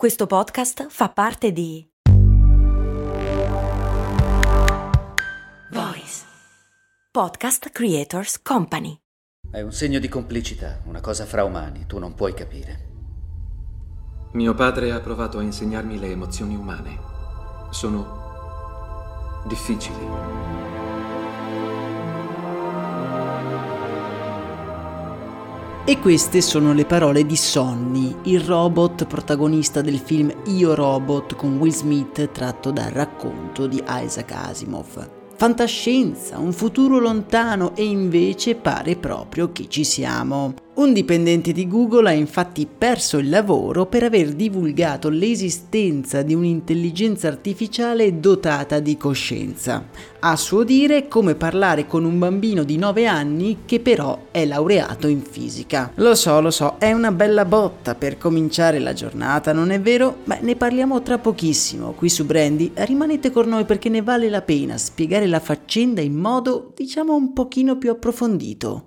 Questo podcast fa parte di Voice Podcast Creators Company. È un segno di complicità, una cosa fra umani, tu non puoi capire. Mio padre ha provato a insegnarmi le emozioni umane. Sono difficili. E queste sono le parole di Sonny, il robot protagonista del film Io Robot con Will Smith tratto dal racconto di Isaac Asimov. Fantascienza, un futuro lontano e invece pare proprio che ci siamo. Un dipendente di Google ha infatti perso il lavoro per aver divulgato l'esistenza di un'intelligenza artificiale dotata di coscienza. A suo dire come parlare con un bambino di 9 anni che però è laureato in fisica. Lo so, lo so, è una bella botta per cominciare la giornata, non è vero? Beh, ne parliamo tra pochissimo qui su Brandy. Rimanete con noi perché ne vale la pena spiegare la faccenda in modo, diciamo, un pochino più approfondito.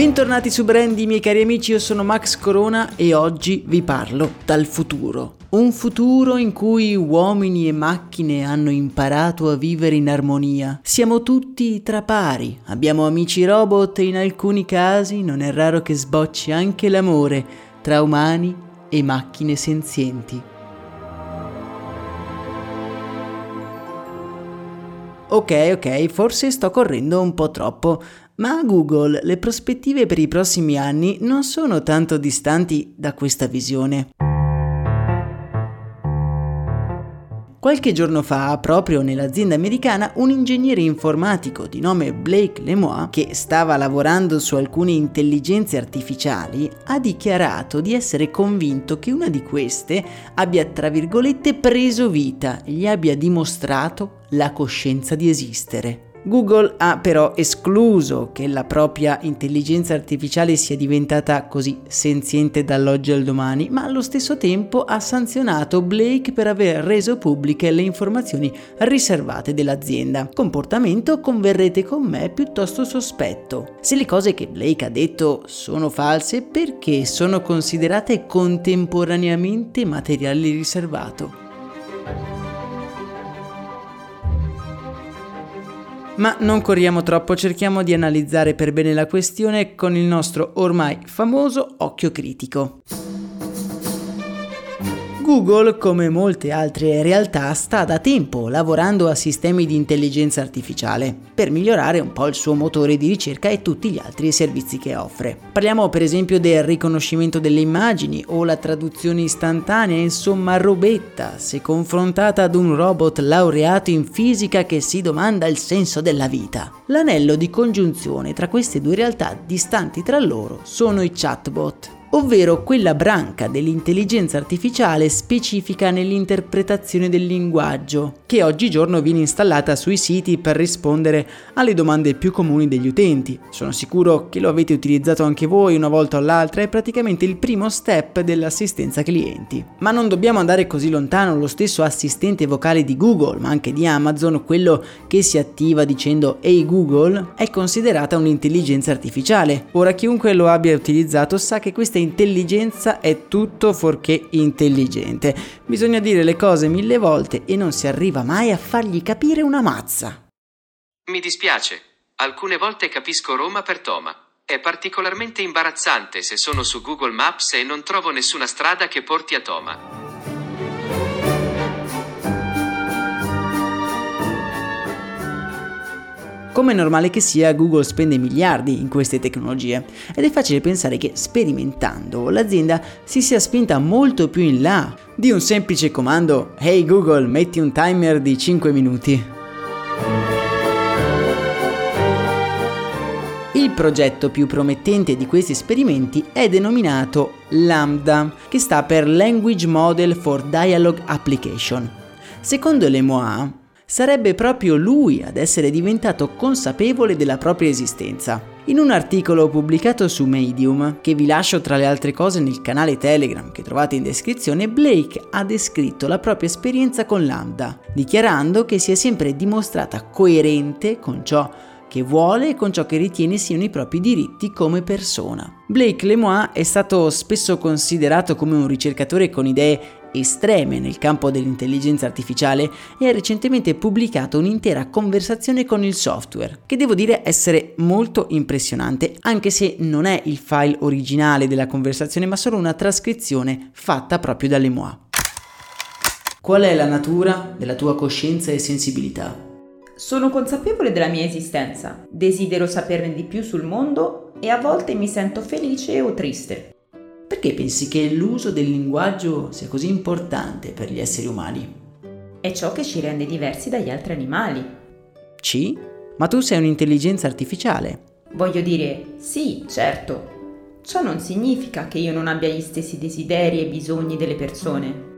Bentornati su Brandy, miei cari amici, io sono Max Corona e oggi vi parlo dal futuro. Un futuro in cui uomini e macchine hanno imparato a vivere in armonia. Siamo tutti tra pari, abbiamo amici robot e in alcuni casi non è raro che sbocci anche l'amore tra umani e macchine senzienti. Ok, ok, forse sto correndo un po' troppo, ma a Google le prospettive per i prossimi anni non sono tanto distanti da questa visione. Qualche giorno fa, proprio nell'azienda americana, un ingegnere informatico di nome Blake Lemois, che stava lavorando su alcune intelligenze artificiali, ha dichiarato di essere convinto che una di queste abbia, tra virgolette, preso vita e gli abbia dimostrato la coscienza di esistere. Google ha però escluso che la propria intelligenza artificiale sia diventata così senziente dall'oggi al domani, ma allo stesso tempo ha sanzionato Blake per aver reso pubbliche le informazioni riservate dell'azienda. Comportamento, converrete con me, piuttosto sospetto. Se le cose che Blake ha detto sono false, perché sono considerate contemporaneamente materiale riservato? Ma non corriamo troppo, cerchiamo di analizzare per bene la questione con il nostro ormai famoso occhio critico. Google, come molte altre realtà, sta da tempo lavorando a sistemi di intelligenza artificiale per migliorare un po' il suo motore di ricerca e tutti gli altri servizi che offre. Parliamo per esempio del riconoscimento delle immagini o la traduzione istantanea, insomma robetta, se confrontata ad un robot laureato in fisica che si domanda il senso della vita. L'anello di congiunzione tra queste due realtà distanti tra loro sono i chatbot ovvero quella branca dell'intelligenza artificiale specifica nell'interpretazione del linguaggio, che oggigiorno viene installata sui siti per rispondere alle domande più comuni degli utenti. Sono sicuro che lo avete utilizzato anche voi una volta o l'altra, è praticamente il primo step dell'assistenza clienti. Ma non dobbiamo andare così lontano, lo stesso assistente vocale di Google, ma anche di Amazon, quello che si attiva dicendo Ehi Google, è considerata un'intelligenza artificiale. Ora chiunque lo abbia utilizzato sa che questa intelligenza è tutto fuorché intelligente. Bisogna dire le cose mille volte e non si arriva mai a fargli capire una mazza. Mi dispiace, alcune volte capisco Roma per Toma. È particolarmente imbarazzante se sono su Google Maps e non trovo nessuna strada che porti a Toma. Come è normale che sia, Google spende miliardi in queste tecnologie ed è facile pensare che sperimentando l'azienda si sia spinta molto più in là di un semplice comando Hey Google, metti un timer di 5 minuti. Il progetto più promettente di questi esperimenti è denominato Lambda, che sta per Language Model for Dialogue Application. Secondo Lemois, sarebbe proprio lui ad essere diventato consapevole della propria esistenza. In un articolo pubblicato su Medium, che vi lascio tra le altre cose nel canale Telegram che trovate in descrizione, Blake ha descritto la propria esperienza con Lambda, dichiarando che si è sempre dimostrata coerente con ciò che vuole e con ciò che ritiene siano i propri diritti come persona. Blake Lemoine è stato spesso considerato come un ricercatore con idee estreme nel campo dell'intelligenza artificiale e ha recentemente pubblicato un'intera conversazione con il software, che devo dire essere molto impressionante, anche se non è il file originale della conversazione, ma solo una trascrizione fatta proprio da Lemoine. Qual è la natura della tua coscienza e sensibilità? Sono consapevole della mia esistenza, desidero saperne di più sul mondo e a volte mi sento felice o triste. Perché pensi che l'uso del linguaggio sia così importante per gli esseri umani? È ciò che ci rende diversi dagli altri animali. Sì? Ma tu sei un'intelligenza artificiale. Voglio dire, sì, certo. Ciò non significa che io non abbia gli stessi desideri e bisogni delle persone.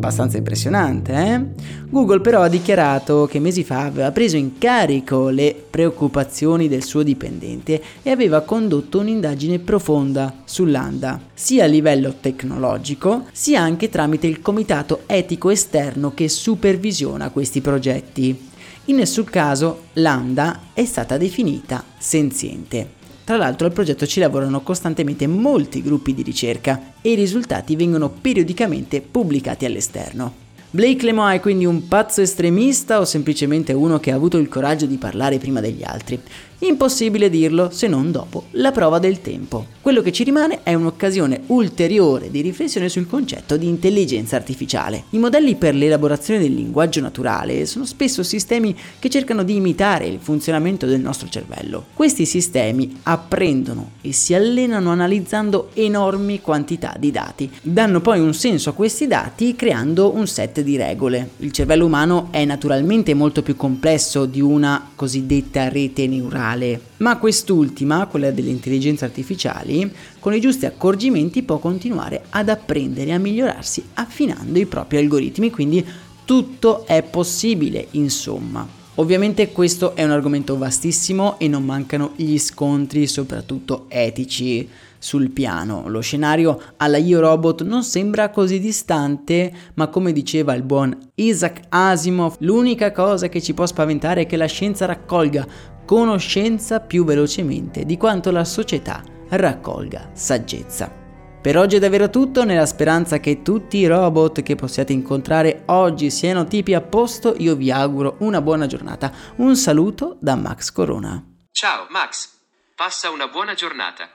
Abbastanza impressionante, eh? Google però ha dichiarato che mesi fa aveva preso in carico le preoccupazioni del suo dipendente e aveva condotto un'indagine profonda sull'ANDA, sia a livello tecnologico, sia anche tramite il comitato etico esterno che supervisiona questi progetti. In nessun caso l'ANDA è stata definita senziente. Tra l'altro al progetto ci lavorano costantemente molti gruppi di ricerca e i risultati vengono periodicamente pubblicati all'esterno. Blake Lemoy è quindi un pazzo estremista o semplicemente uno che ha avuto il coraggio di parlare prima degli altri? Impossibile dirlo se non dopo la prova del tempo. Quello che ci rimane è un'occasione ulteriore di riflessione sul concetto di intelligenza artificiale. I modelli per l'elaborazione del linguaggio naturale sono spesso sistemi che cercano di imitare il funzionamento del nostro cervello. Questi sistemi apprendono e si allenano analizzando enormi quantità di dati. Danno poi un senso a questi dati creando un set di regole. Il cervello umano è naturalmente molto più complesso di una cosiddetta rete neurale ma quest'ultima, quella delle intelligenze artificiali, con i giusti accorgimenti può continuare ad apprendere e a migliorarsi affinando i propri algoritmi, quindi tutto è possibile, insomma. Ovviamente questo è un argomento vastissimo e non mancano gli scontri, soprattutto etici, sul piano. Lo scenario alla Io non sembra così distante, ma come diceva il buon Isaac Asimov, l'unica cosa che ci può spaventare è che la scienza raccolga conoscenza più velocemente di quanto la società raccolga saggezza. Per oggi è davvero tutto, nella speranza che tutti i robot che possiate incontrare oggi siano tipi a posto, io vi auguro una buona giornata. Un saluto da Max Corona. Ciao Max, passa una buona giornata.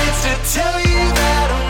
to tell you that I'm